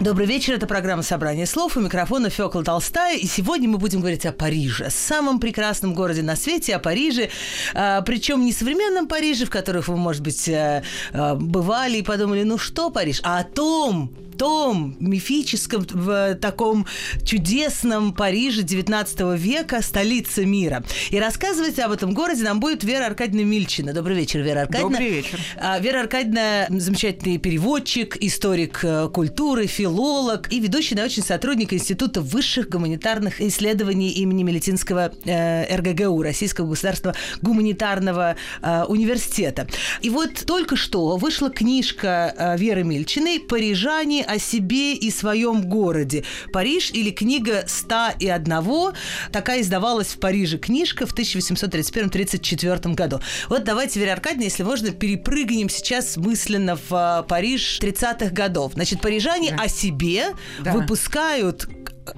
Добрый вечер, это программа «Собрание слов». У микрофона Фёкла Толстая. И сегодня мы будем говорить о Париже. Самом прекрасном городе на свете, о Париже. А, причем не современном Париже, в которых вы, может быть, а, а, бывали и подумали, ну что Париж, а о том, том мифическом, в таком чудесном Париже 19 века, столица мира. И рассказывать об этом городе нам будет Вера Аркадьевна Мильчина. Добрый вечер, Вера Аркадьевна. Добрый вечер. А, Вера Аркадьевна замечательный переводчик, историк э, культуры, филолог и ведущий научный сотрудник Института высших гуманитарных исследований имени Мелитинского э, РГГУ, Российского государственного гуманитарного э, университета. И вот только что вышла книжка Веры Мильчиной «Парижане о себе и своем городе. Париж или книга «Ста и одного». Такая издавалась в Париже книжка в 1831-34 году. Вот давайте, Вера Аркадьевна, если можно, перепрыгнем сейчас мысленно в а, Париж 30-х годов. Значит, парижане да. о себе да. выпускают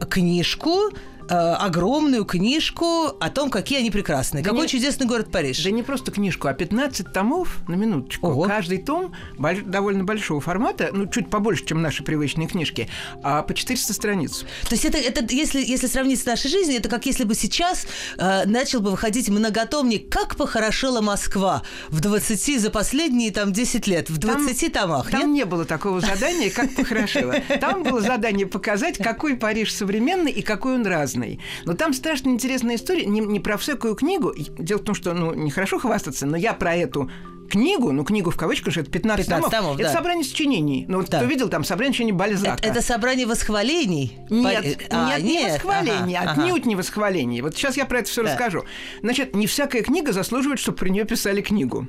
книжку Э, огромную книжку о том, какие они прекрасные. Да Какой не, чудесный город Париж. Да не просто книжку, а 15 томов на минуточку. Ого. Каждый том больш, довольно большого формата, ну, чуть побольше, чем наши привычные книжки, а по 400 страниц. То есть это, это если, если сравнить с нашей жизнью, это как если бы сейчас э, начал бы выходить многотомник «Как похорошела Москва» в 20 за последние там 10 лет, в 20 там, томах, Там нет? не было такого задания, как похорошела. Там было задание показать, какой Париж современный и какой он разный разный. Но там страшно интересная история, не, не про всякую книгу. Дело в том, что, ну, нехорошо хвастаться, но я про эту книгу, ну, книгу в кавычках, это 15, 15 томов, томов это да. собрание сочинений. Ну, да. кто видел, там собрание сочинений Бальзака. Это, это собрание восхвалений? Нет, а, нет, не восхвалений, ага, отнюдь ага. не восхвалений. Вот сейчас я про это все да. расскажу. Значит, не всякая книга заслуживает, чтобы про нее писали книгу.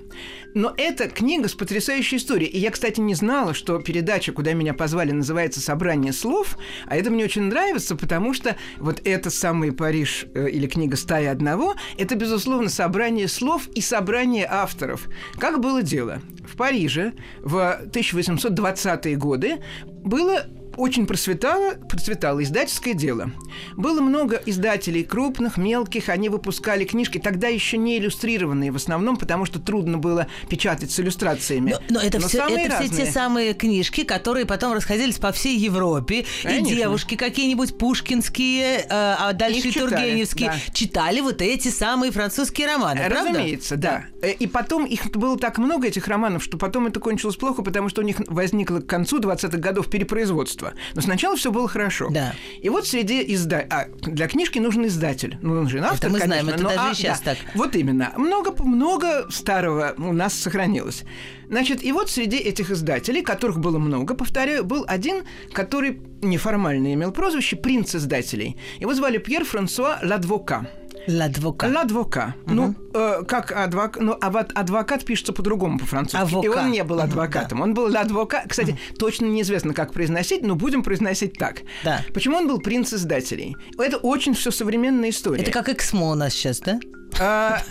Но эта книга с потрясающей историей. И я, кстати, не знала, что передача, куда меня позвали, называется «Собрание слов», а это мне очень нравится, потому что вот это самый Париж э, или книга «Стая одного» — это, безусловно, собрание слов и собрание авторов. Как как было дело? В Париже в 1820-е годы было очень процветало, процветало издательское дело. Было много издателей крупных, мелких, они выпускали книжки, тогда еще не иллюстрированные в основном, потому что трудно было печатать с иллюстрациями. Но, но это, но все, это все те самые книжки, которые потом расходились по всей Европе, Конечно. и девушки какие-нибудь пушкинские, э, а дальше и тургеневские, да. читали вот эти самые французские романы, Разумеется, правда? да. Э, и потом их было так много, этих романов, что потом это кончилось плохо, потому что у них возникло к концу 20-х годов перепроизводство. Но сначала все было хорошо. Да. И вот среди изда... а, для книжки нужен издатель. Ну, он же автор, это мы конечно, знаем, это но, даже а, сейчас да. так. Вот именно. Много, много старого у нас сохранилось. Значит, и вот среди этих издателей, которых было много, повторяю, был один, который неформально имел прозвище «принц издателей». Его звали Пьер Франсуа Ладвока. Ладвока. Ладвока. Угу. Ну, э, как адвокат, ну, а вот адвокат пишется по-другому по-французски. Авока. И он не был адвокатом. Угу, да. Он был ладвока. Кстати, угу. точно неизвестно, как произносить, но будем произносить так. Да. Почему он был принц издателей? Это очень все современная история. Это как Эксмо у нас сейчас, да? А,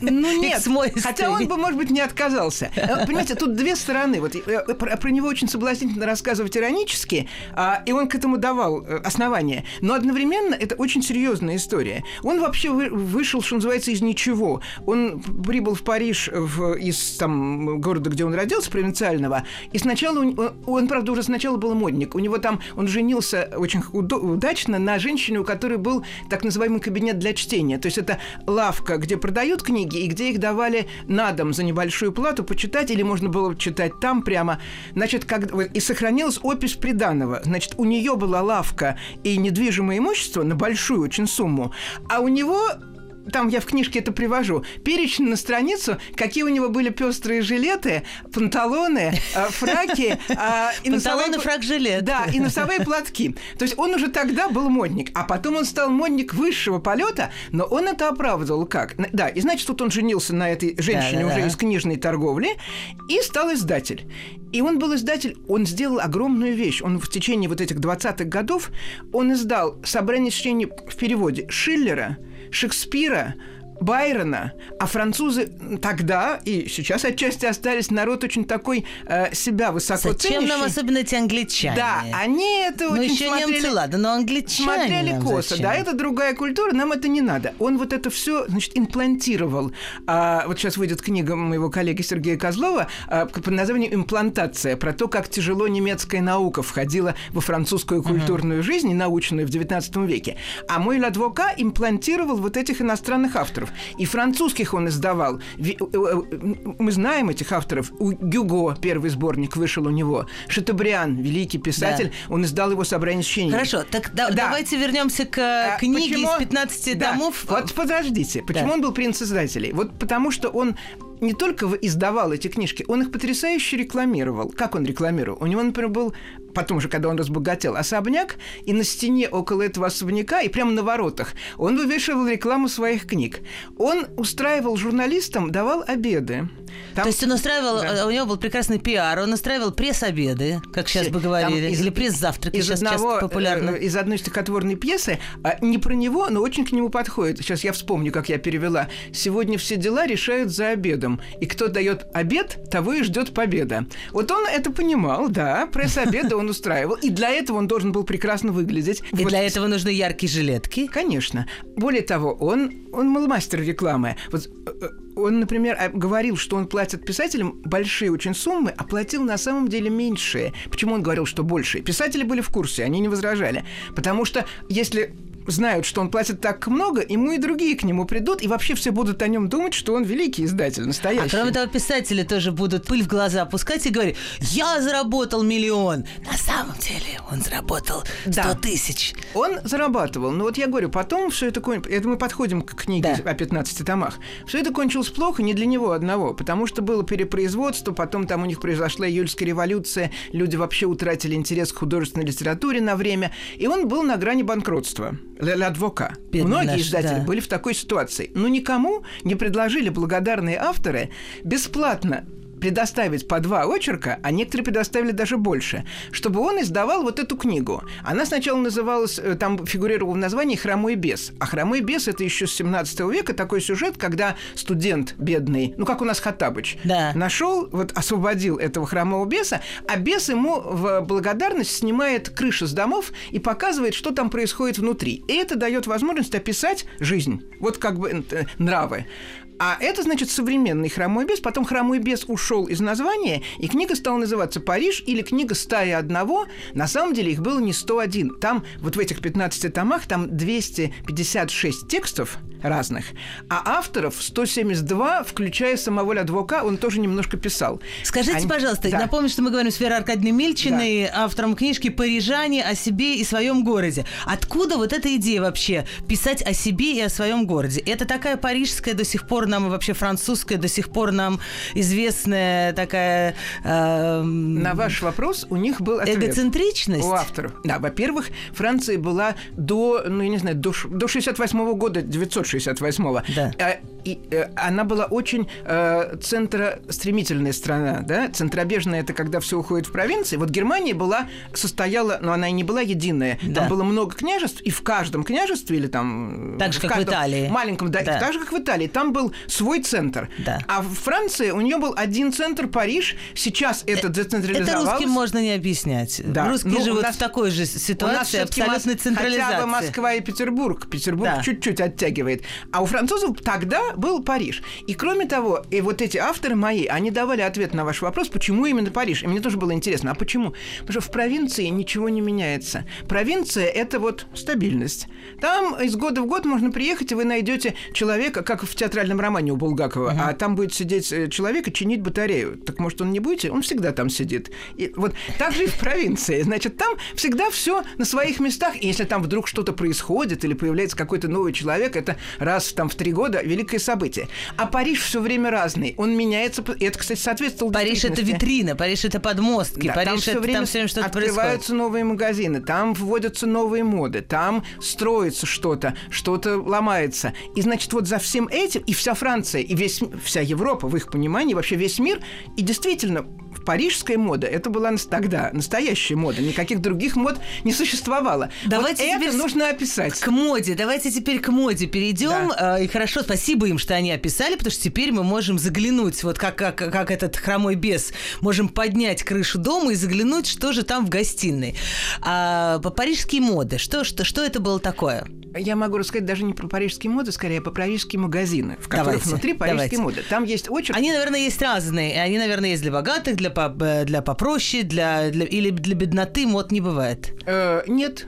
ну нет, хотя он бы, может быть, не отказался. Э, понимаете, тут две стороны. Вот э, про, про него очень соблазнительно рассказывать иронически, а, и он к этому давал э, основания. Но одновременно это очень серьезная история. Он вообще вы, вышел, что называется, из ничего. Он прибыл в Париж в, из там города, где он родился, провинциального, и сначала он, он, правда, уже сначала был модник. У него там он женился очень удачно на женщине, у которой был так называемый кабинет для чтения. То есть это лавка, где продают книги и где их давали на дом за небольшую плату почитать, или можно было читать там прямо. Значит, как, и сохранилась опись приданного. Значит, у нее была лавка и недвижимое имущество на большую очень сумму, а у него там я в книжке это привожу, перечень на страницу, какие у него были пестрые жилеты, панталоны, э, фраки. А, Панталоны, фрак, жилет. Да, и носовые платки. То есть он уже тогда был модник, а потом он стал модник высшего полета, но он это оправдывал как? Да, и значит, тут он женился на этой женщине да, да, уже да. из книжной торговли и стал издатель. И он был издатель, он сделал огромную вещь. Он в течение вот этих 20-х годов, он издал собрание сочинений в переводе Шиллера, Шекспира, Байрона, а французы тогда и сейчас отчасти остались народ очень такой э, себя высоко Зачем ценящий. нам особенно эти англичане? Да, они это ну, очень еще смотрели... немцы, ладно, но англичане Смотрели косо, зачем? да, это другая культура, нам это не надо. Он вот это все, значит, имплантировал. А, вот сейчас выйдет книга моего коллеги Сергея Козлова а, под названием «Имплантация», про то, как тяжело немецкая наука входила во французскую культурную жизнь, и научную в XIX веке. А мой Ладвока имплантировал вот этих иностранных авторов. И французских он издавал. Э, э, Мы знаем этих авторов. У Гюго первый сборник вышел у него. Шатабриан, великий писатель, он издал его собрание сочинений. Хорошо, так да- Да. давайте вернемся к А книге почему- из 15 Да. домов. Вот подождите, почему Да. он был принц издателей? Вот потому что он не только издавал эти книжки, он их потрясающе рекламировал. Как он рекламировал? У него, например, был потом же, когда он разбогател, особняк, и на стене около этого особняка, и прямо на воротах, он вывешивал рекламу своих книг. Он устраивал журналистам, давал обеды. Там- То есть он устраивал, Да. э, у него был прекрасный пиар, он устраивал пресс-обеды, как сейчас бы говорили, из- или пресс-завтраки, из сейчас одного, популярно. э, из одной стихотворной пьесы, а, не про него, но очень к нему подходит. Сейчас я вспомню, как я перевела. «Сегодня все дела решают за обедом, и кто дает обед, того и ждет победа». Вот он это понимал, да, пресс-обеды он устраивал, и для этого он должен был прекрасно выглядеть. И Вот для этого нужны яркие жилетки. Конечно. Более того, он, он был мастер рекламы. Вот э, он, например, а, говорил, что он платит писателям большие очень суммы, а платил на самом деле меньшие. Почему он говорил, что большие? Писатели были в курсе, они не возражали. Потому что если знают, что он платит так много, ему и другие к нему придут, и вообще все будут о нем думать, что он великий издатель, настоящий. А кроме того, писатели тоже будут пыль в глаза опускать и говорить, я заработал миллион. На самом деле он заработал 100 Да. тысяч. Он зарабатывал. Но вот я говорю, потом все это кончилось. Это мы подходим к книге Да. о 15 томах. Все это кончилось плохо не для него одного, потому что было перепроизводство, потом там у них произошла июльская революция, люди вообще утратили интерес к художественной литературе на время, и он был на грани банкротства. Лядвока. Многие наш, издатели да. были в такой ситуации. Но никому не предложили благодарные авторы бесплатно предоставить по два очерка, а некоторые предоставили даже больше, чтобы он издавал вот эту книгу. Она сначала называлась, э, там фигурировала в названии «Хромой бес». А «Хромой бес» — это еще с 17 века такой сюжет, когда студент бедный, ну, как у нас Хаттабыч, Да. нашел, вот освободил этого хромого беса, а бес ему в благодарность снимает крыши с домов и показывает, что там происходит внутри. И это дает возможность описать жизнь, вот как бы э, нравы. А это, значит, современный хромой бес. Потом хромой бес ушел из названия, и книга стала называться «Париж» или книга «Стая одного». На самом деле их было не 101. Там, вот в этих 15 томах, там 256 текстов разных, а авторов 172, включая самого Лядвока, он тоже немножко писал. Скажите, Они- пожалуйста, Да. напомню, что мы говорим с Верой Аркадьевной Мильчиной, автором книжки «Парижане о себе и своем городе». Откуда вот эта идея вообще писать о себе и о своем городе? Это такая парижская до сих пор нам, и вообще французская до сих пор нам известная такая... эм, На ваш вопрос у них был ответ. Эгоцентричность? У авторов. Да, во-первых, Франция была до, ну, я не знаю, до, до 68 года, 968-го. Да. А, и, э, она была очень э, центростремительная страна, да? Центробежная – это когда все уходит в провинции. Вот Германия была, состояла, но она и не была единая. Да. Там было много княжеств, и в каждом княжестве или там... э, Так же, как в Италии. Маленьком, да, Да. так же, как в Италии. Там был свой центр. Да. А в Франции у нее был один центр, Париж. Сейчас это децентрализовалось. Это русским можно не объяснять. Да. Русские Ну, живут нас- в такой же ситуации абсолютной централизации. Хотя бы Москва и Петербург. Петербург Да. чуть-чуть оттягивает. А у французов тогда был Париж. И кроме того, и вот эти авторы мои, они давали ответ на ваш вопрос, почему именно Париж. И мне тоже было интересно, а почему? Потому что в провинции ничего не меняется. Провинция – это вот стабильность. Там из года в год можно приехать, и вы найдете человека, как в театральном романе у Булгакова, а там будет сидеть э, человек и чинить батарею. Так может, он не будете? Он всегда там сидит. И вот так же и в провинции. Значит, там всегда все на своих местах. И если там вдруг что-то происходит или появляется какой-то новый человек, это раз там в три года великое событие. А Париж все время разный. Он меняется. Это, кстати, соответствовало Париж это витрина, Париж это подмостки, Да, Париж там все это время там все время что-то открываются происходит. новые магазины, там вводятся новые моды, там строится что-то, что-то ломается. И значит, вот за всем этим и вся Франция, и весь, вся Европа, в их понимании, вообще весь мир, и действительно, парижская мода, это была тогда настоящая мода. Никаких других мод не существовало. Давайте вот это нужно описать. К моде. Давайте теперь к моде перейдем. Да. И хорошо, спасибо им, что они описали, потому что теперь мы можем заглянуть, вот как, как, как этот хромой бес, можем поднять крышу дома и заглянуть, что же там в гостиной. А, парижские моды. Что, что, что это было такое? Я могу рассказать даже не про парижские моды, скорее про парижские магазины, в которых давайте, внутри парижские давайте. моды. Там есть очередь. Они, наверное, есть разные. Они, наверное, есть для богатых, для, по, э, для попроще, для, для, или для бедноты мод не бывает. Э, нет.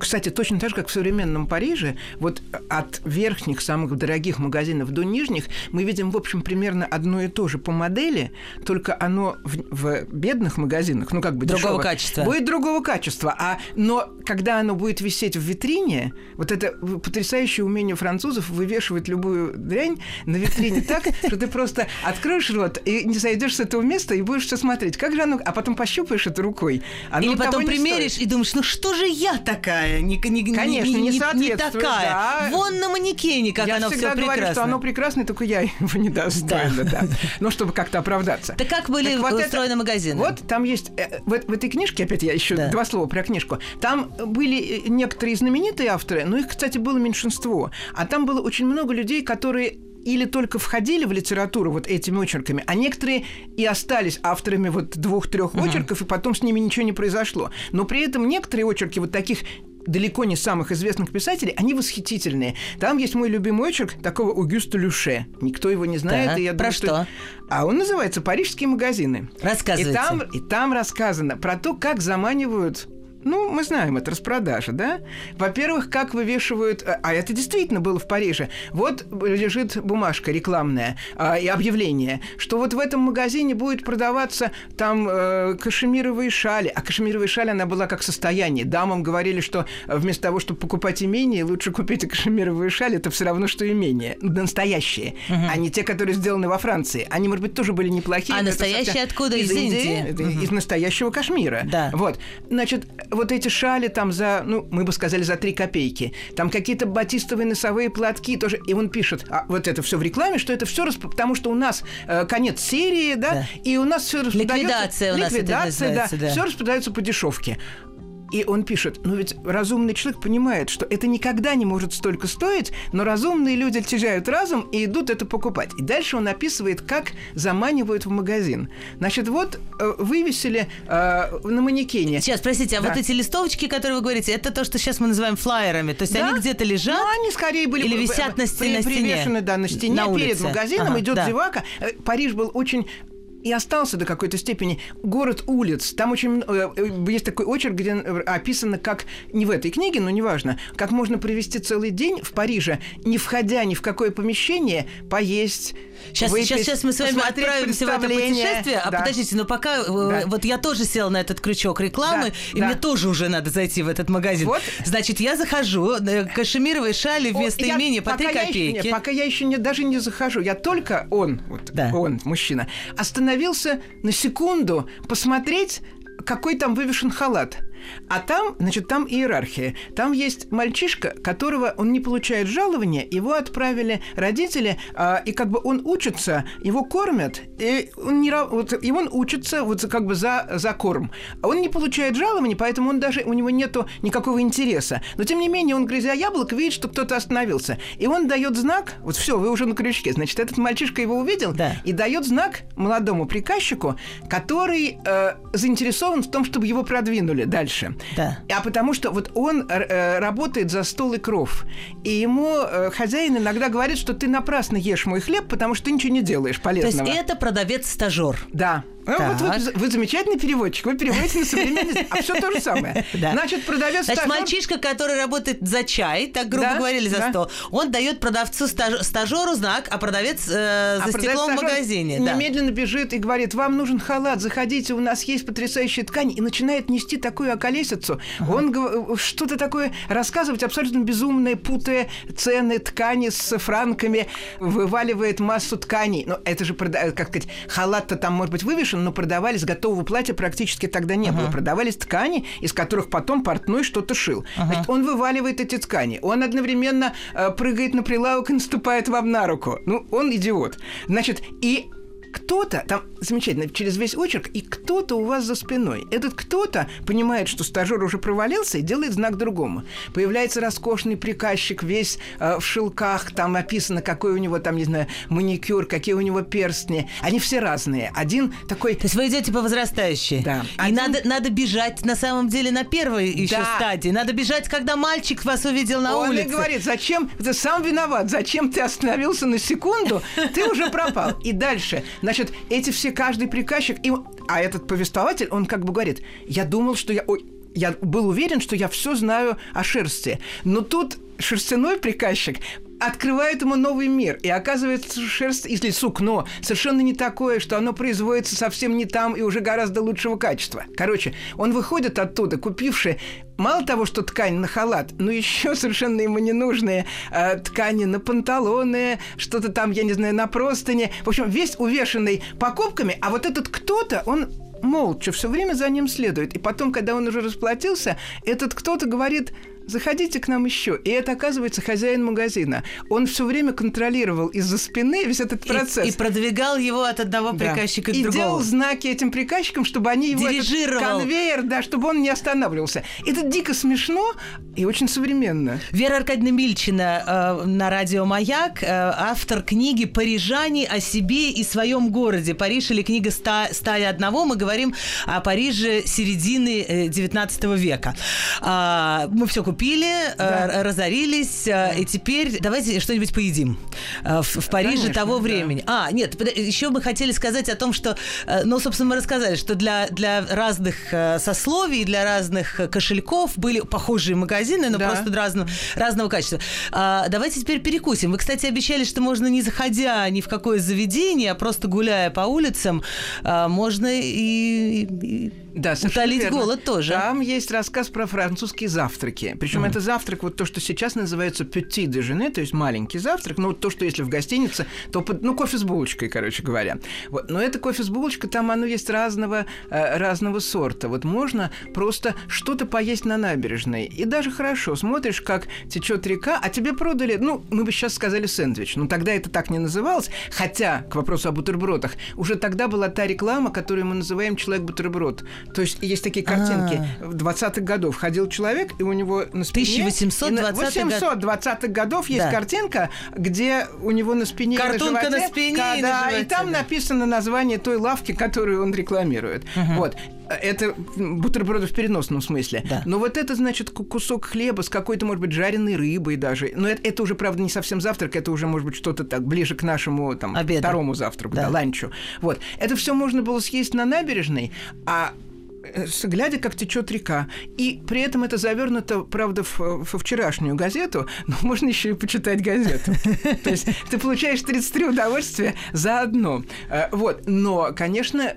Кстати, точно так же, как в современном Париже, вот от верхних, самых дорогих магазинов до нижних мы видим, в общем, примерно одно и то же по модели, только оно в, в бедных магазинах, ну как бы другого дешево, качества. Будет другого качества. А, но когда оно будет висеть в витрине, вот это потрясающее умение французов вывешивать любую дрянь на витрине так, что ты просто откроешь рот и не зайдешь с этого места и будешь все смотреть. Как же оно... А потом пощупаешь это рукой. Оно Или потом примеришь и думаешь, ну что же я такая? Такая, не, не, Конечно, не, не, не такая. Да. Вон на манекене, как Я оно все прекрасно. Я говорю, что оно прекрасное, только я его недостойна, да. да. Ну, чтобы как-то оправдаться. Так как были так вот устроены это, магазины? Вот там есть... Э, в, в этой книжке, опять я еще да. два слова про книжку, там были э, некоторые знаменитые авторы, но их, кстати, было меньшинство. А там было очень много людей, которые или только входили в литературу вот этими очерками, а некоторые и остались авторами вот двух-трех uh-huh. очерков, и потом с ними ничего не произошло. Но при этом некоторые очерки вот таких далеко не самых известных писателей, они восхитительные. Там есть мой любимый очерк такого Аугюста Люше. Никто его не знает. Да, и я про думаю, что? что? А он называется «Парижские магазины». Рассказывайте. И там, и там рассказано про то, как заманивают ну, мы знаем, это распродажа, да? Во-первых, как вывешивают... А, а это действительно было в Париже. Вот лежит бумажка рекламная а, и объявление, что вот в этом магазине будет продаваться там э, кашемировые шали. А кашемировые шали, она была как состояние. Дамам говорили, что вместо того, чтобы покупать имение, лучше купить кашемировые шали. Это все равно, что имение. Настоящие. Угу. А не те, которые сделаны во Франции. Они, может быть, тоже были неплохие. А настоящие совсем... откуда? Из, из Индии? Индии? Угу. Из настоящего Кашмира. Да. Вот. Значит, вот эти шали там за, ну, мы бы сказали, за три копейки. Там какие-то батистовые носовые платки тоже. И он пишет, а вот это все в рекламе, что это все, расп... потому что у нас э, конец серии, да, да, и у нас все распределяется. Ликвидация у нас Ликвидация, да, да. Все распределяется по дешевке. И он пишет, ну ведь разумный человек понимает, что это никогда не может столько стоить, но разумные люди теряют разум и идут это покупать. И дальше он описывает, как заманивают в магазин. Значит, вот э, вывесили э, на манекене. Сейчас, простите, а да. вот эти листовочки, которые вы говорите, это то, что сейчас мы называем флайерами? То есть да? они где-то лежат? Ну, они скорее были... Или висят на, стене, на стене? Привешены, да, на стене, на улице. перед магазином ага, идет да. зевака. Э, Париж был очень и остался до какой-то степени город улиц. Там очень э, э, есть такой очерк, где э, описано, как не в этой книге, но неважно, как можно провести целый день в Париже, не входя ни в какое помещение, поесть, Сейчас, выпить, сейчас, сейчас мы с вами отправимся в это путешествие. А да. подождите, но пока да. вот я тоже села на этот крючок рекламы, да. и да. мне тоже уже надо зайти в этот магазин. Вот. Значит, я захожу, кашемировые шали вместо О, имения по 3 копейки. Еще, нет, пока я еще не, даже не захожу. Я только он, вот да. он, мужчина, остановился остановился на секунду посмотреть, какой там вывешен халат. А там, значит, там иерархия. Там есть мальчишка, которого он не получает жалования, его отправили родители, а, и как бы он учится, его кормят, и он, не, вот, и он учится вот как бы за, за корм. А он не получает жалования, поэтому он даже, у него нету никакого интереса. Но, тем не менее, он, грызя яблоко, видит, что кто-то остановился. И он дает знак, вот все, вы уже на крючке. Значит, этот мальчишка его увидел да. и дает знак молодому приказчику, который э, заинтересован в том, чтобы его продвинули дальше дальше. Да. А потому что вот он э, работает за стол и кров. И ему э, хозяин иногда говорит, что ты напрасно ешь мой хлеб, потому что ты ничего не делаешь полезного. То есть это продавец-стажер. Да. Ну, вот вы, вы замечательный переводчик, вы переводите на современный а все то же самое. Да. Значит, продавец Значит, стажер... мальчишка, который работает за чай, так грубо да, говорили, за да. стол, он дает продавцу стаж... стажеру знак, а продавец э, за а стеклом в магазине. Немедленно да. бежит и говорит, вам нужен халат, заходите, у нас есть потрясающая ткань, и начинает нести такую околесицу. Ага. Он что-то такое рассказывать абсолютно безумное, путая цены ткани с франками, вываливает массу тканей. Но это же, как сказать, халат-то там может быть вывешен, но продавались готового платья практически тогда не uh-huh. было. Продавались ткани, из которых потом портной что-то шил. Uh-huh. Значит, он вываливает эти ткани. Он одновременно э, прыгает на прилавок и наступает вам на руку. Ну, он идиот. Значит, и кто-то, там замечательно, через весь очерк, и кто-то у вас за спиной. Этот кто-то понимает, что стажер уже провалился и делает знак другому. Появляется роскошный приказчик, весь э, в шелках, там написано, какой у него там, не знаю, маникюр, какие у него перстни. Они все разные. Один такой... То есть вы идете по возрастающей. Да. И Один... надо, надо бежать на самом деле на первой еще да. стадии. Надо бежать, когда мальчик вас увидел на Он улице. Он говорит, зачем, ты сам виноват, зачем ты остановился на секунду, ты уже пропал. И дальше, значит, эти все, каждый приказчик, и, а этот повествователь, он как бы говорит, я думал, что я... Ой, я был уверен, что я все знаю о шерсти. Но тут шерстяной приказчик открывает ему новый мир. И оказывается, шерсть, если сукно, совершенно не такое, что оно производится совсем не там и уже гораздо лучшего качества. Короче, он выходит оттуда, купивший мало того, что ткань на халат, но еще совершенно ему ненужные э, ткани на панталоны, что-то там, я не знаю, на простыни. В общем, весь увешанный покупками, а вот этот кто-то, он молча все время за ним следует. И потом, когда он уже расплатился, этот кто-то говорит, заходите к нам еще. И это, оказывается, хозяин магазина. Он все время контролировал из-за спины весь этот процесс. И, и продвигал его от одного да. приказчика к и другому. И делал знаки этим приказчикам, чтобы они его... Дирижировал. Этот конвейер, да, чтобы он не останавливался. Это дико смешно и очень современно. Вера Аркадьевна Мильчина э, на радио «Маяк», э, автор книги «Парижане о себе и своем городе». Париж или книга «Стая одного». Мы говорим о Париже середины 19 э, века. Э, мы все купили купили, э, да. разорились, э, и теперь давайте что-нибудь поедим э, в, в Париже Конечно, того да. времени. А, нет, еще мы хотели сказать о том, что, ну, собственно, мы рассказали, что для, для разных сословий, для разных кошельков были похожие магазины, но да. просто разного, разного качества. А, давайте теперь перекусим. Вы, кстати, обещали, что можно не заходя ни в какое заведение, а просто гуляя по улицам, можно и, и да, утолить верно. голод тоже. Там есть рассказ про французские завтраки. Причем mm. это завтрак, вот то, что сейчас называется petit déjeuner, то есть маленький завтрак, ну, вот то, что если в гостинице, то, ну, кофе с булочкой, короче говоря. Вот. Но это кофе с булочкой, там оно есть разного, э, разного сорта. Вот можно просто что-то поесть на набережной. И даже хорошо, смотришь, как течет река, а тебе продали, ну, мы бы сейчас сказали сэндвич. Но тогда это так не называлось. Хотя, к вопросу о бутербродах, уже тогда была та реклама, которую мы называем «Человек-бутерброд». То есть есть такие картинки. А-а-а. В 20-х годов ходил человек, и у него на спине... 1820-х годов есть да. картинка, где у него на спине Картонка на, животе, на спине когда, и, на животе, и там да. написано название той лавки, которую он рекламирует. Угу. Вот. Это бутерброды в переносном смысле. Да. Но вот это, значит, кусок хлеба с какой-то, может быть, жареной рыбой даже. Но это, это уже, правда, не совсем завтрак, это уже, может быть, что-то так ближе к нашему там, Обеду. второму завтраку, да. да, ланчу. Вот. Это все можно было съесть на набережной, а Э, глядя, как течет река. И при этом это завернуто, правда, в, во вчерашнюю газету, но можно еще и почитать газету. То есть ты получаешь 33 удовольствия за одно. Э, вот. Но, конечно,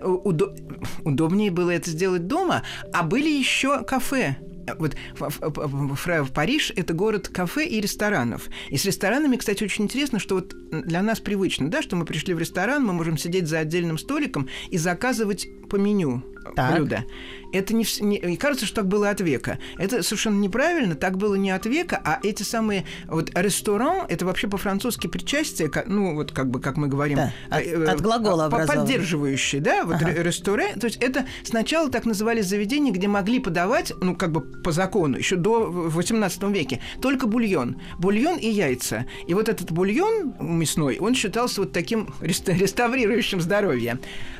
удобнее было это сделать дома, а были еще кафе вот в, в, в, в Париж это город кафе и ресторанов. И с ресторанами, кстати, очень интересно, что вот для нас привычно, да, что мы пришли в ресторан, мы можем сидеть за отдельным столиком и заказывать по меню так. блюда. Это не, не кажется, что так было от века. Это совершенно неправильно. Так было не от века, а эти самые вот ресторан это вообще по-французски причастие, ну вот как бы как мы говорим, да. от, э, от глагола поддерживающий, да, вот ага. ресторе. То есть это сначала так назывались заведения, где могли подавать, ну как бы по закону еще до 18 веке только бульон, бульон и яйца. И вот этот бульон мясной, он считался вот таким реставрирующим здоровье.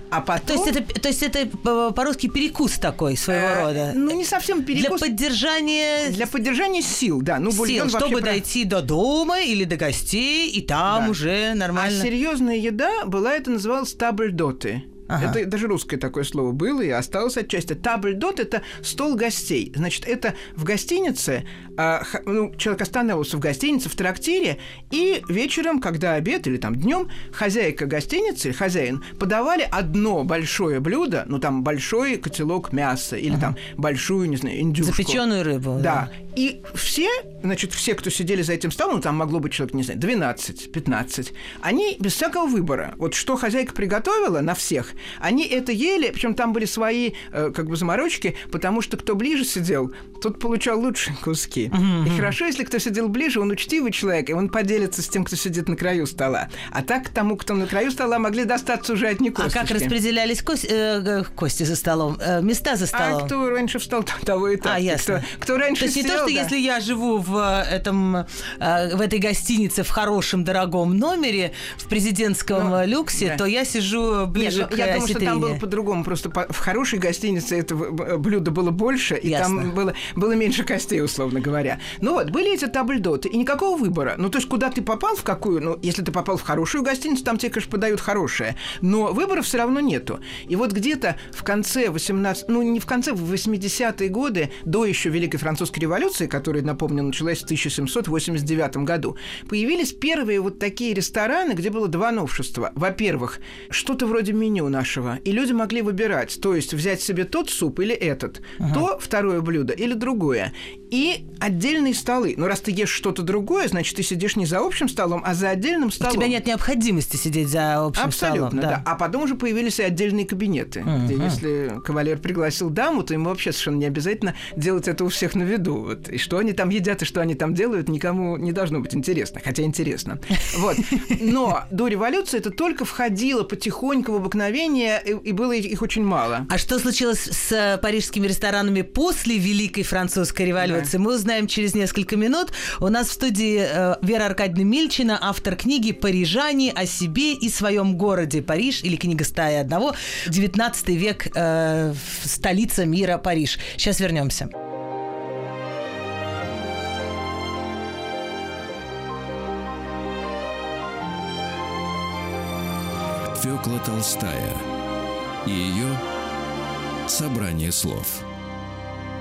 А потом... То есть это, то есть это по-русски перекус такой своего э, рода? Ну, не совсем перекус. Для поддержания... Для поддержания сил, да. Ну, сил, чтобы про... дойти до дома или до гостей, и там да. уже нормально. А серьезная еда была, это называлось табльдоты. Ага. Это даже русское такое слово было и осталось отчасти. Табльдот – это стол гостей. Значит, это в гостинице, а, ну, человек останавливался в гостинице, в трактире, и вечером, когда обед или там днем, хозяйка гостиницы, хозяин, подавали одно большое блюдо, ну, там, большой котелок мяса или ага. там большую, не знаю, индюшку. Запеченную рыбу. Да. да. И все, значит, все, кто сидели за этим столом, ну, там могло быть человек, не знаю, 12, 15, они без всякого выбора. Вот что хозяйка приготовила на всех, Они это ели, причем там были свои э, как бы заморочки, потому что кто ближе сидел, тот получал лучшие куски. Mm-hmm. И хорошо, если кто сидел ближе, он учтивый человек, и он поделится с тем, кто сидит на краю стола. А так тому, кто на краю стола, могли достаться уже одни косточки. А как распределялись кости, э, кости за столом, э, места за столом? А кто раньше встал, того и так. А, ясно. Кто, кто раньше То есть не то, что да. если я живу в, э, этом, э, в этой гостинице в хорошем, дорогом номере, в президентском ну, люксе, да. то я сижу ближе Нет, ну, к Я думаю, что там было по-другому. Просто по, в хорошей гостинице это блюдо было больше, и Ясно. там было, было меньше костей, условно говоря. Ну вот, были эти табльдоты, и никакого выбора. Ну, то есть, куда ты попал, в какую, ну, если ты попал в хорошую гостиницу, там тебе, конечно, подают хорошее. Но выбора все равно нету. И вот где-то в конце 18... Ну, не в конце, в 80-е годы, до еще Великой Французской революции, которая, напомню, началась в 1789 году, появились первые вот такие рестораны, где было два новшества. Во-первых, что-то вроде меню нашего. И люди могли выбирать, то есть взять себе тот суп или этот, ага. то второе блюдо или другое. И отдельные столы. Но раз ты ешь что-то другое, значит, ты сидишь не за общим столом, а за отдельным столом. У тебя нет необходимости сидеть за общим Абсолютно, столом. Да. да. А потом уже появились и отдельные кабинеты, uh-huh. где если кавалер пригласил даму, то ему вообще совершенно не обязательно делать это у всех на виду. Вот. И что они там едят, и что они там делают, никому не должно быть интересно. Хотя интересно. Вот. Но до революции это только входило потихоньку в обыкновение, и было их очень мало. А что случилось с парижскими ресторанами после Великой Французской революции? Нравится. Мы узнаем через несколько минут. У нас в студии э, Вера Аркадьевна Мильчина, автор книги «Парижане о себе и своем городе Париж» или «Книга стаи одного», 19 век, э, столица мира Париж. Сейчас вернемся. Фёкла Толстая и ее «Собрание слов».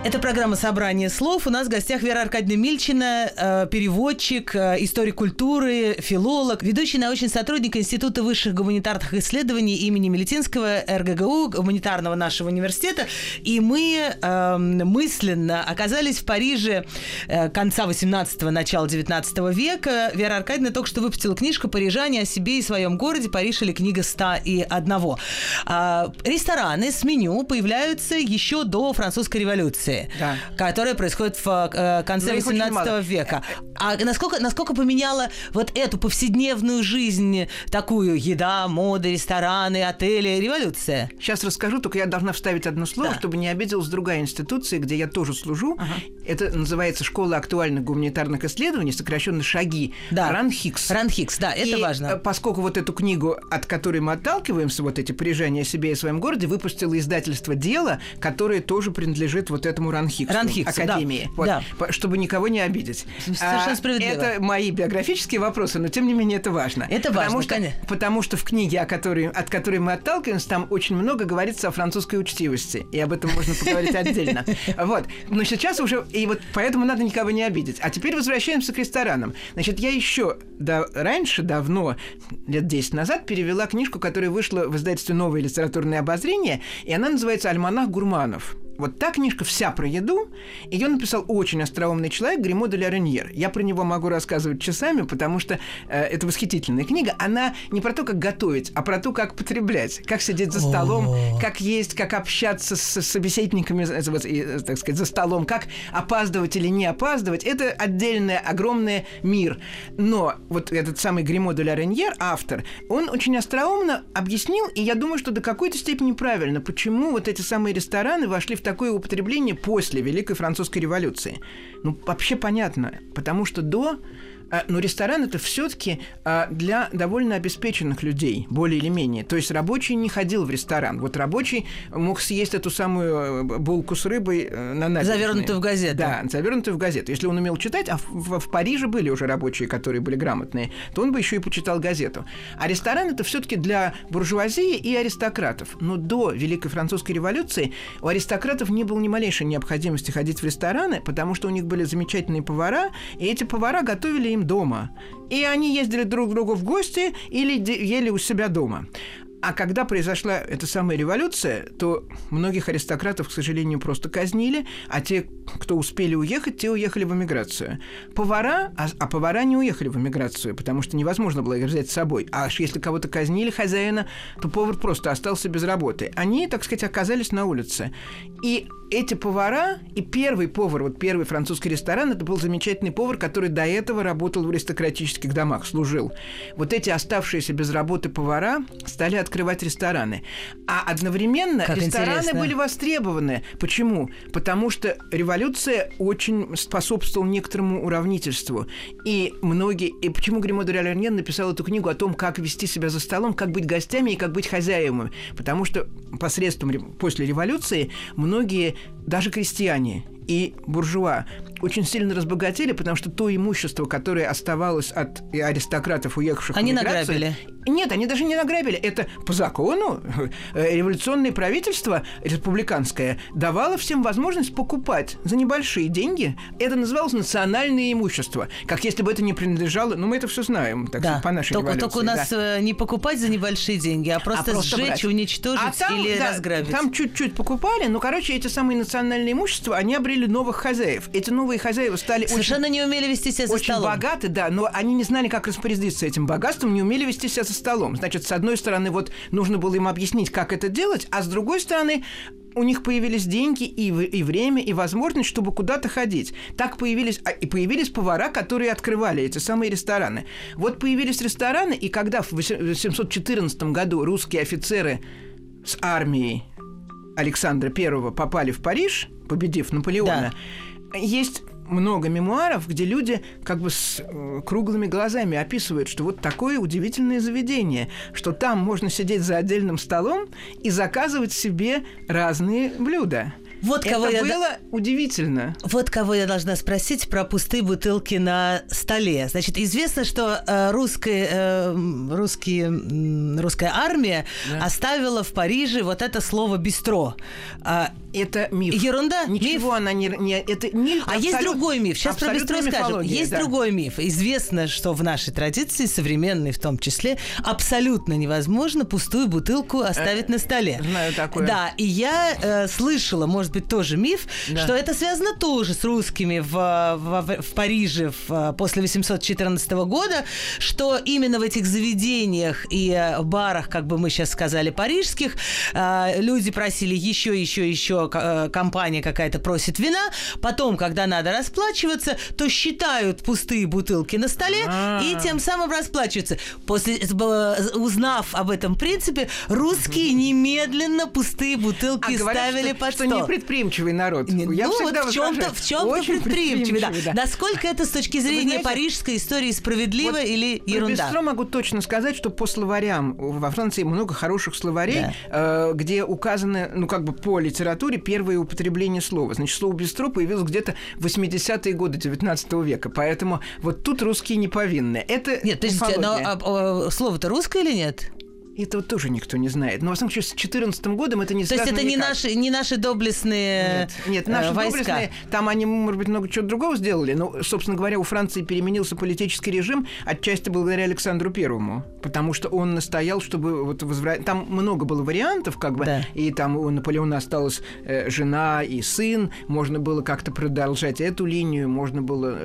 Это программа «Собрание слов». У нас в гостях Вера Аркадьевна Мильчина, э, переводчик, э, историк культуры, филолог, ведущий научный сотрудник Института высших гуманитарных исследований имени Милитинского РГГУ, гуманитарного нашего университета. И мы эм, мысленно оказались в Париже э, конца 18-го, начала 19 века. Вера Аркадьевна только что выпустила книжку «Парижане о себе и своем городе. Париж или книга 101». А, рестораны с меню появляются еще до французской революции революции, да. которая происходит в э, конце XVIII века. А насколько, насколько поменяла вот эту повседневную жизнь, такую еда, мода, рестораны, отели, революция? Сейчас расскажу, только я должна вставить одно слово, да. чтобы не обиделась другая институция, где я тоже служу. Ага. Это называется Школа актуальных гуманитарных исследований, сокращенно ШАГИ. Да. РАНХИКС. РАНХИКС, да, это и важно. Э, поскольку вот эту книгу, от которой мы отталкиваемся, вот эти «Парижане о себе и своем городе», выпустило издательство «Дело», которое тоже принадлежит вот этому этому Ранхиксу, Ранхиксу Академии. Да, вот, да. Чтобы никого не обидеть. Совершенно а, справедливо. Это мои биографические вопросы, но тем не менее это важно. Это потому важно, что, конечно. Потому что в книге, о которой, от которой мы отталкиваемся, там очень много говорится о французской учтивости. И об этом можно поговорить отдельно. Вот. Но сейчас уже... И вот поэтому надо никого не обидеть. А теперь возвращаемся к ресторанам. Значит, я еще раньше, давно, лет 10 назад, перевела книжку, которая вышла в издательстве «Новое литературное обозрение», и она называется «Альманах гурманов». Вот та книжка вся про еду. Ее написал очень остроумный человек Гримо де Лареньер. Я про него могу рассказывать часами, потому что э, это восхитительная книга. Она не про то, как готовить, а про то, как потреблять, как сидеть за столом, как есть, как общаться с собеседниками, э, так сказать, за столом, как опаздывать или не опаздывать. Это отдельный огромный мир. Но вот этот самый Гримо де Лареньер, автор, он очень остроумно объяснил, и я думаю, что до какой-то степени правильно, почему вот эти самые рестораны вошли в такое употребление после Великой Французской революции? Ну, вообще понятно, потому что до но ресторан это все-таки а, для довольно обеспеченных людей, более или менее. То есть рабочий не ходил в ресторан. Вот рабочий мог съесть эту самую э, булку с рыбой э, на набережной. Завернутую в газету. Да, завернутую в газету. Если он умел читать, а в, в Париже были уже рабочие, которые были грамотные, то он бы еще и почитал газету. А ресторан это все-таки для буржуазии и аристократов. Но до Великой Французской революции у аристократов не было ни малейшей необходимости ходить в рестораны, потому что у них были замечательные повара, и эти повара готовили им дома. И они ездили друг к другу в гости или ели у себя дома. А когда произошла эта самая революция, то многих аристократов, к сожалению, просто казнили, а те, кто успели уехать, те уехали в эмиграцию. Повара, а, а повара не уехали в эмиграцию, потому что невозможно было их взять с собой. А аж если кого-то казнили хозяина, то повар просто остался без работы. Они, так сказать, оказались на улице. И эти повара и первый повар, вот первый французский ресторан, это был замечательный повар, который до этого работал в аристократических домах, служил. Вот эти оставшиеся без работы повара стали открывать рестораны. А одновременно как рестораны интересно. были востребованы. Почему? Потому что революция очень способствовала некоторому уравнительству. И многие... И почему Гримо де написал эту книгу о том, как вести себя за столом, как быть гостями и как быть хозяевами. Потому что посредством ре- после революции многие даже крестьяне и буржуа очень сильно разбогатели, потому что то имущество, которое оставалось от аристократов, уехавших Они в эмиграцию, награбили. нет, они даже не награбили. Это по закону э, революционное правительство республиканское давало всем возможность покупать за небольшие деньги. Это называлось национальное имущество. Как если бы это не принадлежало... Ну, мы это все знаем, так Да. по нашей только, революции. только у нас да. э, не покупать за небольшие деньги, а просто, А просто сжечь, брать. уничтожить А там, или да, разграбить. Там чуть-чуть покупали, но, короче, эти самые национальные имущества, они обрели новых хозяев. Эти новые хозяева стали очень Совершенно не умели вести себя за очень столом. богаты, да, но они не знали, как распорядиться этим богатством, не умели вести себя за столом. Значит, с одной стороны, вот нужно было им объяснить, как это делать, а с другой стороны, у них появились деньги и, и время, и возможность, чтобы куда-то ходить. Так появились, а, и появились повара, которые открывали эти самые рестораны. Вот появились рестораны, и когда в 814 году русские офицеры с армией Александра I попали в Париж, победив Наполеона, есть много мемуаров, где люди как бы с э, круглыми глазами описывают, что вот такое удивительное заведение, что там можно сидеть за отдельным столом и заказывать себе разные блюда. Вот кого Это я... было удивительно. Вот кого я должна спросить про пустые бутылки на столе. Значит, известно, что э, русская, э, русские, русская армия оставила в Париже вот это слово «бистро». А, Это миф. Ерунда? Ничего Миф? она не... не- это миф А есть абсолют- другой миф. Сейчас про бистро скажем. Есть да. другой миф. Известно, что в нашей традиции, современной в том числе, абсолютно невозможно пустую бутылку оставить на столе. Э, знаю такое. Да, и я э, слышала, может быть, тоже миф, Да. что это связано тоже с русскими в, в, в Париже в, после 814 года, что именно в этих заведениях и э, барах, как бы мы сейчас сказали, парижских, э, люди просили еще, еще, еще, э, компания какая-то просит вина, потом, когда надо расплачиваться, то считают пустые бутылки на столе А. и тем самым расплачиваются. После, э, узнав об этом принципе, русские немедленно пустые бутылки А говорят, ставили что, под что стол. Непредприимчивый народ. Не, Я ну, всегда вот в чем-то, в чем-то Очень предприимчивый, да. предприимчивый, да. Насколько это с точки зрения знаете, парижской истории справедливо Вот или про ерунда? бистро могу точно сказать, что по словарям во Франции много хороших словарей, э, где указаны, ну как бы по литературе первое употребление слова. Значит, слово бистро появилось где-то в 80-е годы 19 века, поэтому вот тут русские не повинны. Это Нет, подождите, но а, а, слово-то русское или нет? Этого тоже никто не знает. Но, во всяком случае, с 2014 годом это не То есть это не никак. наши, не наши доблестные Нет, нет, э, наши войска. доблестные, там они, может быть, много чего другого сделали, но, собственно говоря, у Франции переменился политический режим отчасти благодаря Александру Первому, потому что он настоял, чтобы вот возврат... Там много было вариантов, как бы, Да. и там у Наполеона осталась э, жена и сын, можно было как-то продолжать эту линию, можно было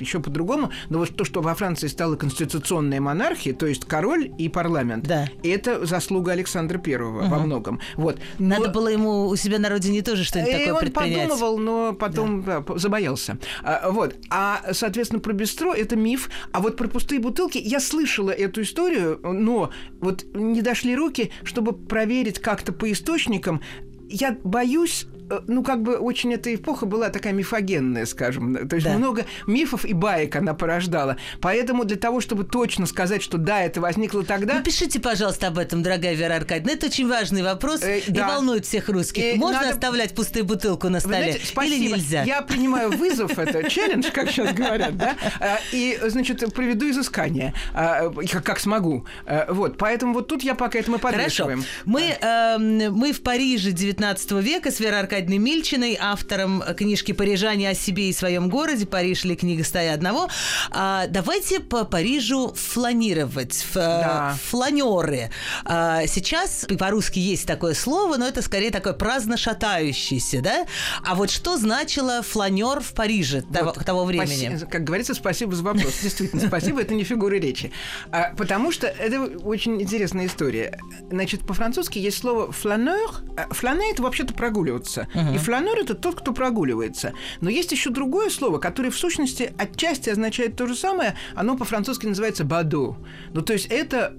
еще по-другому, но вот то, что во Франции стала конституционная монархия, то есть король и парламент, Да. Это заслуга Александра Первого во многом. Вот. Надо Но- было ему у себя на родине тоже что-нибудь такое он предпринять. подумывал, но потом да, п- забоялся. А, вот. А, соответственно, про бистро это миф. А вот про пустые бутылки я слышала эту историю, но вот не дошли руки, чтобы проверить как-то по источникам. Я боюсь, ну, как бы очень эта эпоха была такая мифогенная, скажем. То есть Да. много мифов и баек она порождала. Поэтому для того, чтобы точно сказать, что да, это возникло тогда... Напишите, пожалуйста, об этом, дорогая Вера Аркадьевна. Это очень важный вопрос Э, и да. волнует всех русских. Э, Можно надо- оставлять пустую бутылку на Вы столе знаете, спасибо. или нельзя? Я принимаю вызов, это челлендж, как сейчас говорят, да, А, и, значит, проведу изыскание, а, как, смогу. Вот, поэтому вот тут я пока это мы Хорошо. подвешиваем. Мы, эм, мы в Париже 19 века с Верой Аркадьевной Аркадьевной Мильчиной, автором книжки «Парижане о себе и своем городе. Париж ли книга стая одного». А, давайте по Парижу фланировать, ф, да. фланеры. А, сейчас по-русски есть такое слово, но это скорее такое праздно шатающийся, да? А вот что значило фланер в Париже вот, того, того времени? Спаси, как говорится, спасибо за вопрос. Действительно, спасибо, это не фигура речи. А, потому что это очень интересная история. Значит, по-французски есть слово фланер. Флане это вообще-то прогуливаться. И фланер это тот, кто прогуливается. Но есть еще другое слово, которое в сущности отчасти означает то же самое. Оно по-французски называется баду. Ну, то есть это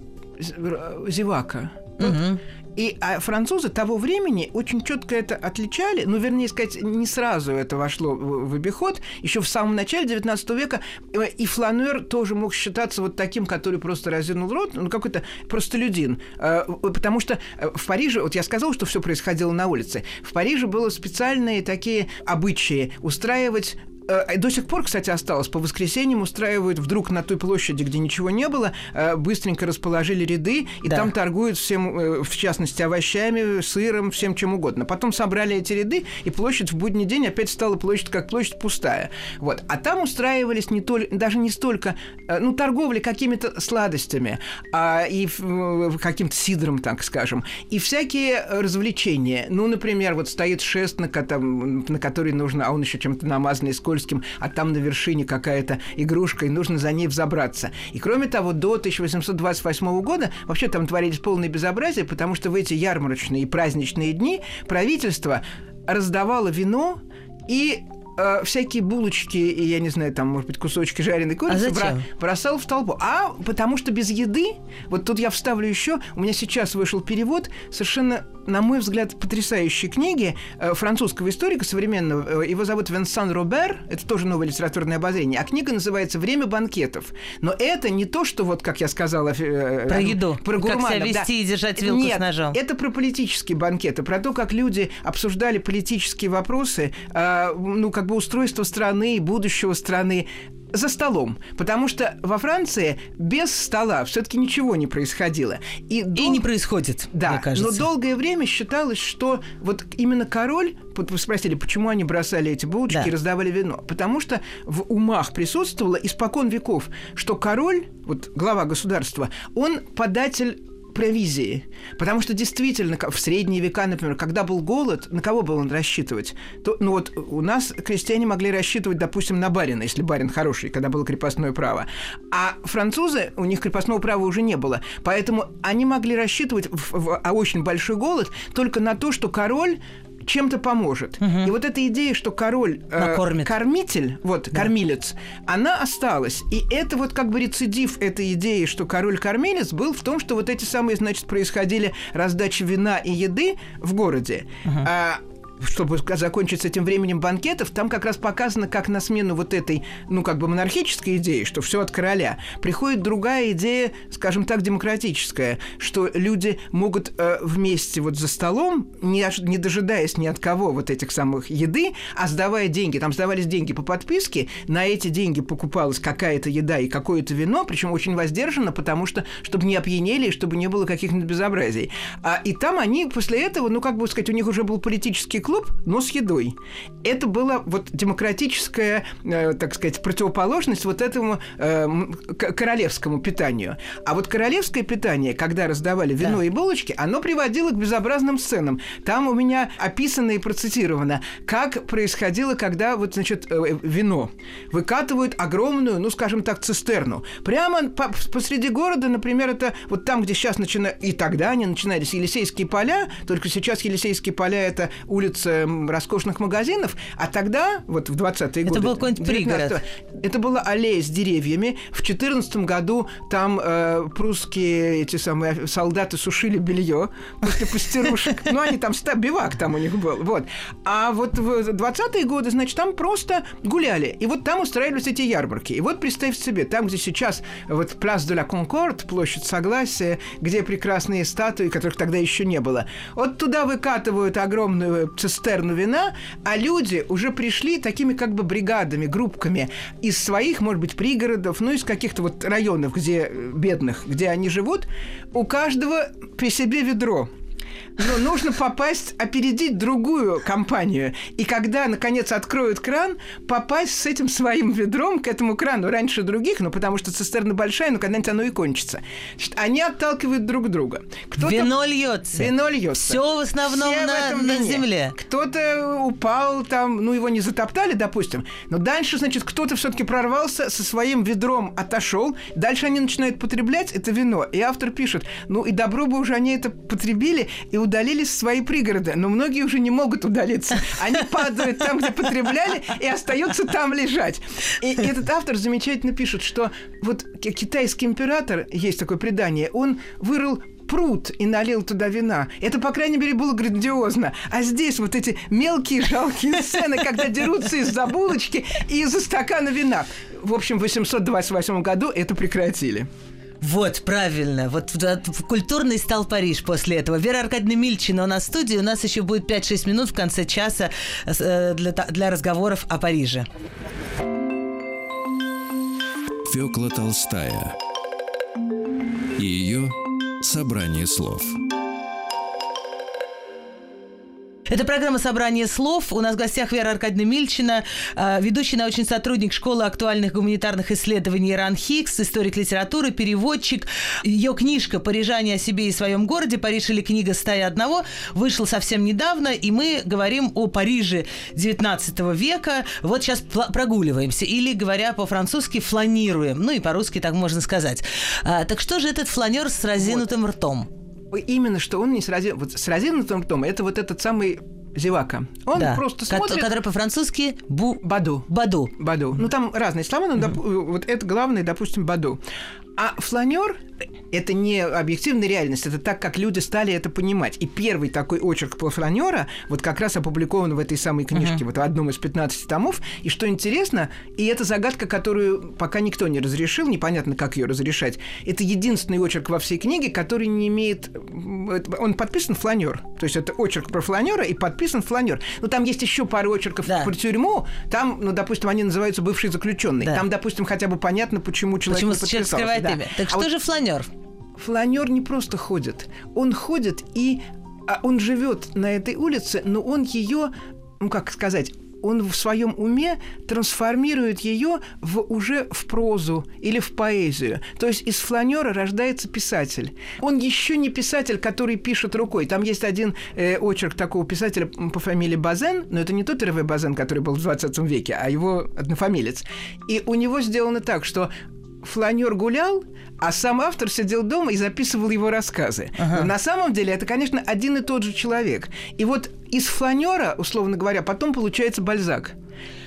зевака. Угу. И а французы того времени очень четко это отличали, ну, вернее сказать, не сразу это вошло в, в обиход. Еще в самом начале 19 века э, и фланер тоже мог считаться вот таким, который просто разинул рот, ну, какой-то простолюдин. Э, потому что э, в Париже, вот я сказал, что все происходило на улице, в Париже было специальные такие обычаи устраивать Э, до сих пор, кстати, осталось. По воскресеньям устраивают вдруг на той площади, где ничего не было, э, быстренько расположили ряды, и да. там торгуют всем, э, в частности, овощами, сыром, всем чем угодно. Потом собрали эти ряды, и площадь в будний день опять стала площадь как площадь пустая. Вот. А там устраивались не только, даже не столько, ну, торговли какими-то сладостями, а и каким-то сидром, так скажем, и всякие развлечения. Ну, например, вот стоит шест, на, на который нужно, а он еще чем-то намазанный скользкий, скользким, а там на вершине какая-то игрушка, и нужно за ней взобраться. И кроме того, до 1828 года вообще там творились полные безобразия, потому что в эти ярмарочные и праздничные дни правительство раздавало вино и э, всякие булочки и, я не знаю, там, может быть, кусочки жареной курицы а бра- бросал в толпу. А потому что без еды, вот тут я вставлю еще, у меня сейчас вышел перевод совершенно на мой взгляд, потрясающей книги э, французского историка современного. Э, его зовут Венсан Робер, это тоже новое литературное обозрение, а книга называется «Время банкетов». Но это не то, что вот, как я сказала... Э, про еду, про гурманов, как себя вести да. и держать вилку Нет, с ножом. это про политические банкеты, про то, как люди обсуждали политические вопросы, ну, как бы устройство страны, будущего страны за столом, потому что во Франции без стола все-таки ничего не происходило. И, дол... и не происходит, да, мне кажется. Но долгое время считалось, что вот именно король, вы спросили, почему они бросали эти булочки да. и раздавали вино, потому что в умах присутствовало испокон веков, что король, вот глава государства, он податель провизии. Потому что действительно, в средние века, например, когда был голод, на кого был он рассчитывать? То, ну вот у нас крестьяне могли рассчитывать, допустим, на барина, если барин хороший, когда было крепостное право. А французы, у них крепостного права уже не было. Поэтому они могли рассчитывать в, в, а очень большой голод только на то, что король чем-то поможет. Угу. И вот эта идея, что король э, кормитель, вот да. кормилец, она осталась. И это вот как бы рецидив этой идеи, что король кормилец был в том, что вот эти самые, значит, происходили раздачи вина и еды в городе. Угу. А, чтобы закончить с этим временем банкетов, там как раз показано, как на смену вот этой, ну, как бы монархической идеи, что все от короля, приходит другая идея, скажем так, демократическая, что люди могут э, вместе вот за столом, не, не дожидаясь ни от кого вот этих самых еды, а сдавая деньги, там сдавались деньги по подписке, на эти деньги покупалась какая-то еда и какое-то вино, причем очень воздержанно, потому что, чтобы не опьянели чтобы не было каких-нибудь безобразий. А, и там они после этого, ну, как бы сказать, у них уже был политический клуб, клуб, но с едой. Это была вот демократическая, э, так сказать, противоположность вот этому э, королевскому питанию. А вот королевское питание, когда раздавали вино да. и булочки, оно приводило к безобразным сценам. Там у меня описано и процитировано, как происходило, когда вот, значит, э, вино выкатывают огромную, ну, скажем так, цистерну. Прямо по посреди города, например, это вот там, где сейчас начинают, и тогда они начинались Елисейские поля, только сейчас Елисейские поля – это улица улиц роскошных магазинов, а тогда, вот в 20-е годы... Это был какой-нибудь пригород. Это была аллея с деревьями. В 14 году там э, прусские эти самые солдаты сушили белье после пастерушек. Ну, они там, бивак там у них был. Вот. А вот в 20-е годы, значит, там просто гуляли. И вот там устраивались эти ярмарки. И вот представьте себе, там, где сейчас вот Пляс де ла Конкорд, площадь Согласия, где прекрасные статуи, которых тогда еще не было. Вот туда выкатывают огромную цистерну вина, а люди уже пришли такими как бы бригадами, группками из своих, может быть, пригородов, ну, из каких-то вот районов, где бедных, где они живут, у каждого при себе ведро. Но нужно попасть, опередить другую компанию. И когда, наконец, откроют кран, попасть с этим своим ведром к этому крану раньше других, ну, потому что цистерна большая, но когда-нибудь оно и кончится. Значит, они отталкивают друг друга. Вино льется. Вино льется. Все в основном Все на, в на земле. Кто-то упал там, ну, его не затоптали, допустим, но дальше, значит, кто-то все-таки прорвался со своим ведром, отошел. Дальше они начинают потреблять это вино. И автор пишет, ну, и добро бы уже они это потребили и удалились в свои пригороды. Но многие уже не могут удалиться. Они падают там, где потребляли, и остаются там лежать. И этот автор замечательно пишет, что вот китайский император, есть такое предание, он вырыл пруд и налил туда вина. Это, по крайней мере, было грандиозно. А здесь вот эти мелкие жалкие сцены, когда дерутся из-за булочки и из-за стакана вина. В общем, в 828 году это прекратили. Вот, правильно. Вот культурный стал Париж после этого. Вера Аркадьевна Мильчина у нас в студии. У нас еще будет 5-6 минут в конце часа э, для, для разговоров о Париже. Фёкла Толстая и ее собрание слов. Это программа «Собрание слов». У нас в гостях Вера Аркадьевна Мильчина, а, ведущий научный сотрудник Школы актуальных гуманитарных исследований Иран Хикс, историк литературы, переводчик. Ее книжка «Парижане о себе и своем городе. Париж или книга стая одного» вышла совсем недавно, и мы говорим о Париже 19 века. Вот сейчас прогуливаемся, или, говоря по-французски, фланируем. Ну и по-русски так можно сказать. А, так что же этот фланер с разинутым вот. ртом? Именно, что он не с, рази... вот с разинутым ртом, это вот этот самый зевака. Он да. просто смотрит... Который по-французски бу... Баду. Баду. Баду. Ну, там разные слова, но mm-hmm. доп... вот это главное, допустим, баду. А фланер – это не объективная реальность, это так, как люди стали это понимать. И первый такой очерк по фланера вот как раз опубликован в этой самой книжке, uh-huh. вот в одном из 15 томов. И что интересно, и это загадка, которую пока никто не разрешил, непонятно, как ее разрешать. Это единственный очерк во всей книге, который не имеет... Он подписан фланер. То есть это очерк про фланера и подписан фланер. Но там есть еще пару очерков да. про тюрьму. Там, ну, допустим, они называются бывший заключенный. Да. Там, допустим, хотя бы понятно, почему человек почему не подписался да. имя. Так а что вот же фланер? Фланер не просто ходит. Он ходит и а он живет на этой улице, но он ее, ну как сказать, он в своем уме трансформирует ее в, уже в прозу или в поэзию. То есть из фланера рождается писатель. Он еще не писатель, который пишет рукой. Там есть один э, очерк такого писателя по фамилии Базен, но это не тот Р.В. Базен, который был в 20 веке, а его однофамилец. И у него сделано так, что фланер гулял, а сам автор сидел дома и записывал его рассказы. Ага. Но на самом деле это, конечно, один и тот же человек. И вот из фланера, условно говоря, потом получается Бальзак.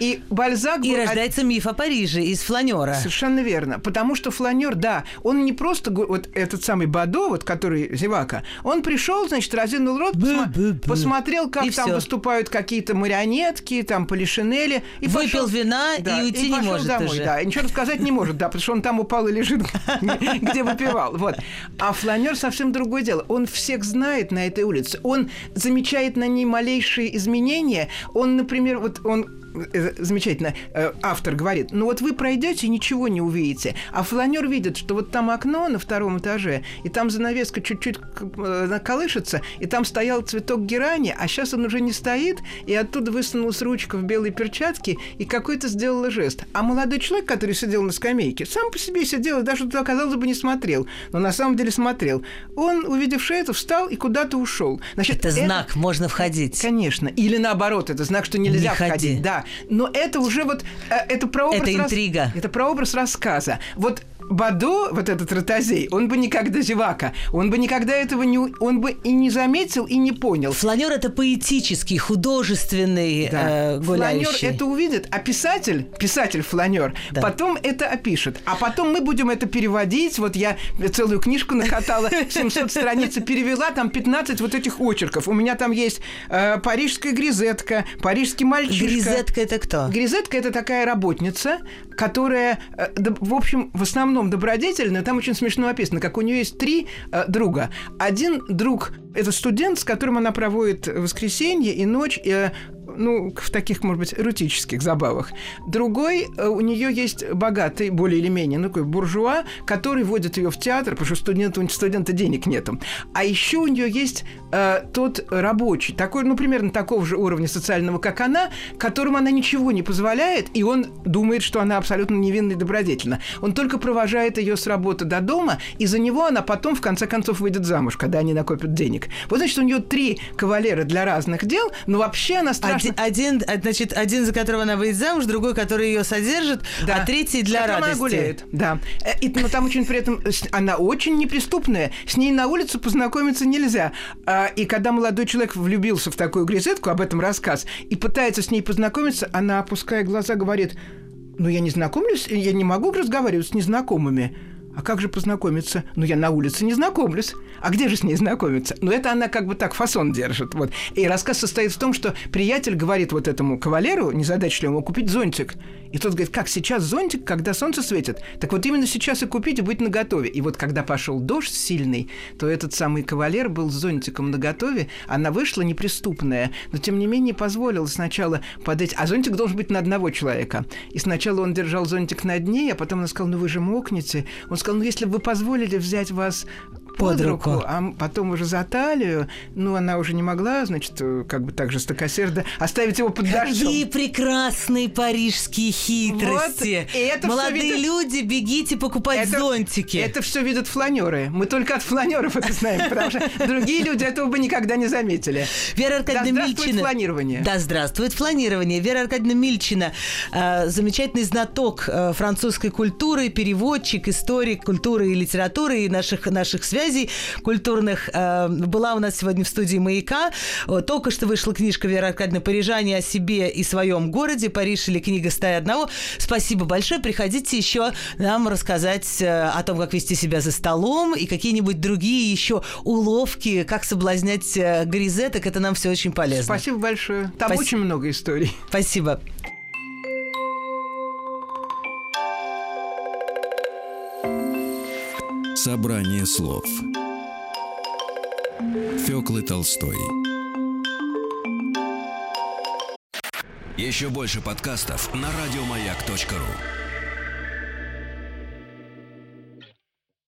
И Бальзак... И был... рождается миф о Париже из фланера. Совершенно верно. Потому что фланер, да, он не просто вот этот самый Бадо, вот который Зевака, он пришел, значит, разинул рот, посма... посмотрел, как и там всё. выступают какие-то марионетки, там полишинели. И Выпил пошел... вина да, и уйти и не может домой, уже. Да, и ничего сказать не может, да, потому что он там упал и лежит, где выпивал. Вот. А фланер совсем другое дело. Он всех знает на этой улице. Он замечает на ней малейшие изменения. Он, например, вот он Э, замечательно, э, автор говорит, ну вот вы пройдете и ничего не увидите, а фланер видит, что вот там окно на втором этаже, и там занавеска чуть-чуть э, колышется, и там стоял цветок герани, а сейчас он уже не стоит, и оттуда высунулась ручка в белой перчатке, и какой-то сделала жест. А молодой человек, который сидел на скамейке, сам по себе сидел и даже туда, казалось бы, не смотрел, но на самом деле смотрел. Он, увидевший это, встал и куда-то ушел. Значит, это, это знак, можно входить. Конечно. Или наоборот, это знак, что нельзя не входить. Да но это уже вот э, это прообраз это интрига. Рас... Это прообраз рассказа. Вот Бадо, вот этот ротозей, он бы никогда зевака, он бы никогда этого не, он бы и не заметил, и не понял. Фланер это поэтический, художественный да. э, гуляющий. Фланер это увидит, а писатель, писатель фланер, да. потом это опишет. А потом мы будем это переводить. Вот я целую книжку накатала, 700 страниц перевела, там 15 вот этих очерков. У меня там есть э, парижская гризетка, парижский мальчишка. Гризетка это кто? Гризетка это такая работница, которая, э, в общем, в основном добродетельная, там очень смешно описано, как у нее есть три э, друга. Один друг – это студент, с которым она проводит воскресенье и ночь, э, ну, в таких, может быть, эротических забавах. Другой, э, у нее есть богатый, более или менее, ну, такой буржуа, который водит ее в театр, потому что студенту, студента денег нету. А еще у нее есть э, тот рабочий, такой, ну, примерно такого же уровня социального, как она, которому она ничего не позволяет, и он думает, что она абсолютно невинна и добродетельна. Он только провожает ее с работы до дома, и за него она потом, в конце концов, выйдет замуж, когда они накопят денег. Вот, значит, у нее три кавалера для разных дел, но вообще она страшно... Один, один, значит, один, за которого она выйдет замуж, другой, который ее содержит, да. а третий для радости. Она гуляет, да. Э, и, но там очень при этом... Она очень неприступная. С ней на улице познакомиться нельзя. А, и когда молодой человек влюбился в такую грезетку, об этом рассказ, и пытается с ней познакомиться, она, опуская глаза, говорит, ну, я не знакомлюсь, я не могу разговаривать с незнакомыми. А как же познакомиться? Ну, я на улице не знакомлюсь. А где же с ней знакомиться? Ну, это она как бы так фасон держит. Вот. И рассказ состоит в том, что приятель говорит вот этому кавалеру, незадачливому, купить зонтик. И тот говорит, как сейчас зонтик, когда солнце светит? Так вот именно сейчас и купить, и быть наготове. И вот когда пошел дождь сильный, то этот самый кавалер был с зонтиком наготове, она вышла неприступная, но тем не менее позволила сначала подать... А зонтик должен быть на одного человека. И сначала он держал зонтик над ней, а потом она сказала, ну вы же мокнете. Он сказал, ну если бы вы позволили взять вас под, руку. руку, а потом уже за талию. Ну, она уже не могла, значит, как бы так жестокосердо оставить его под дождем. Какие прекрасные парижские хитрости. Вот, и это Молодые видят... люди, бегите покупать это, зонтики. Это все видят фланеры. Мы только от фланеров это знаем, потому что другие люди этого бы никогда не заметили. Вера Аркадьевна да здравствует фланирование. Да, здравствует фланирование. Вера Аркадьевна Мильчина, э, замечательный знаток э, французской культуры, переводчик, историк культуры и литературы и наших, наших связей культурных, э, была у нас сегодня в студии «Маяка». Только что вышла книжка Веры Аркадьевны «Парижане о себе и своем городе». Париж или книга «Стая одного». Спасибо большое. Приходите еще нам рассказать о том, как вести себя за столом и какие-нибудь другие еще уловки, как соблазнять гризеток. Это нам все очень полезно. Спасибо большое. Там Спасибо. очень много историй. Спасибо. Собрание слов. Фёклы Толстой. Еще больше подкастов на радиомаяк.ру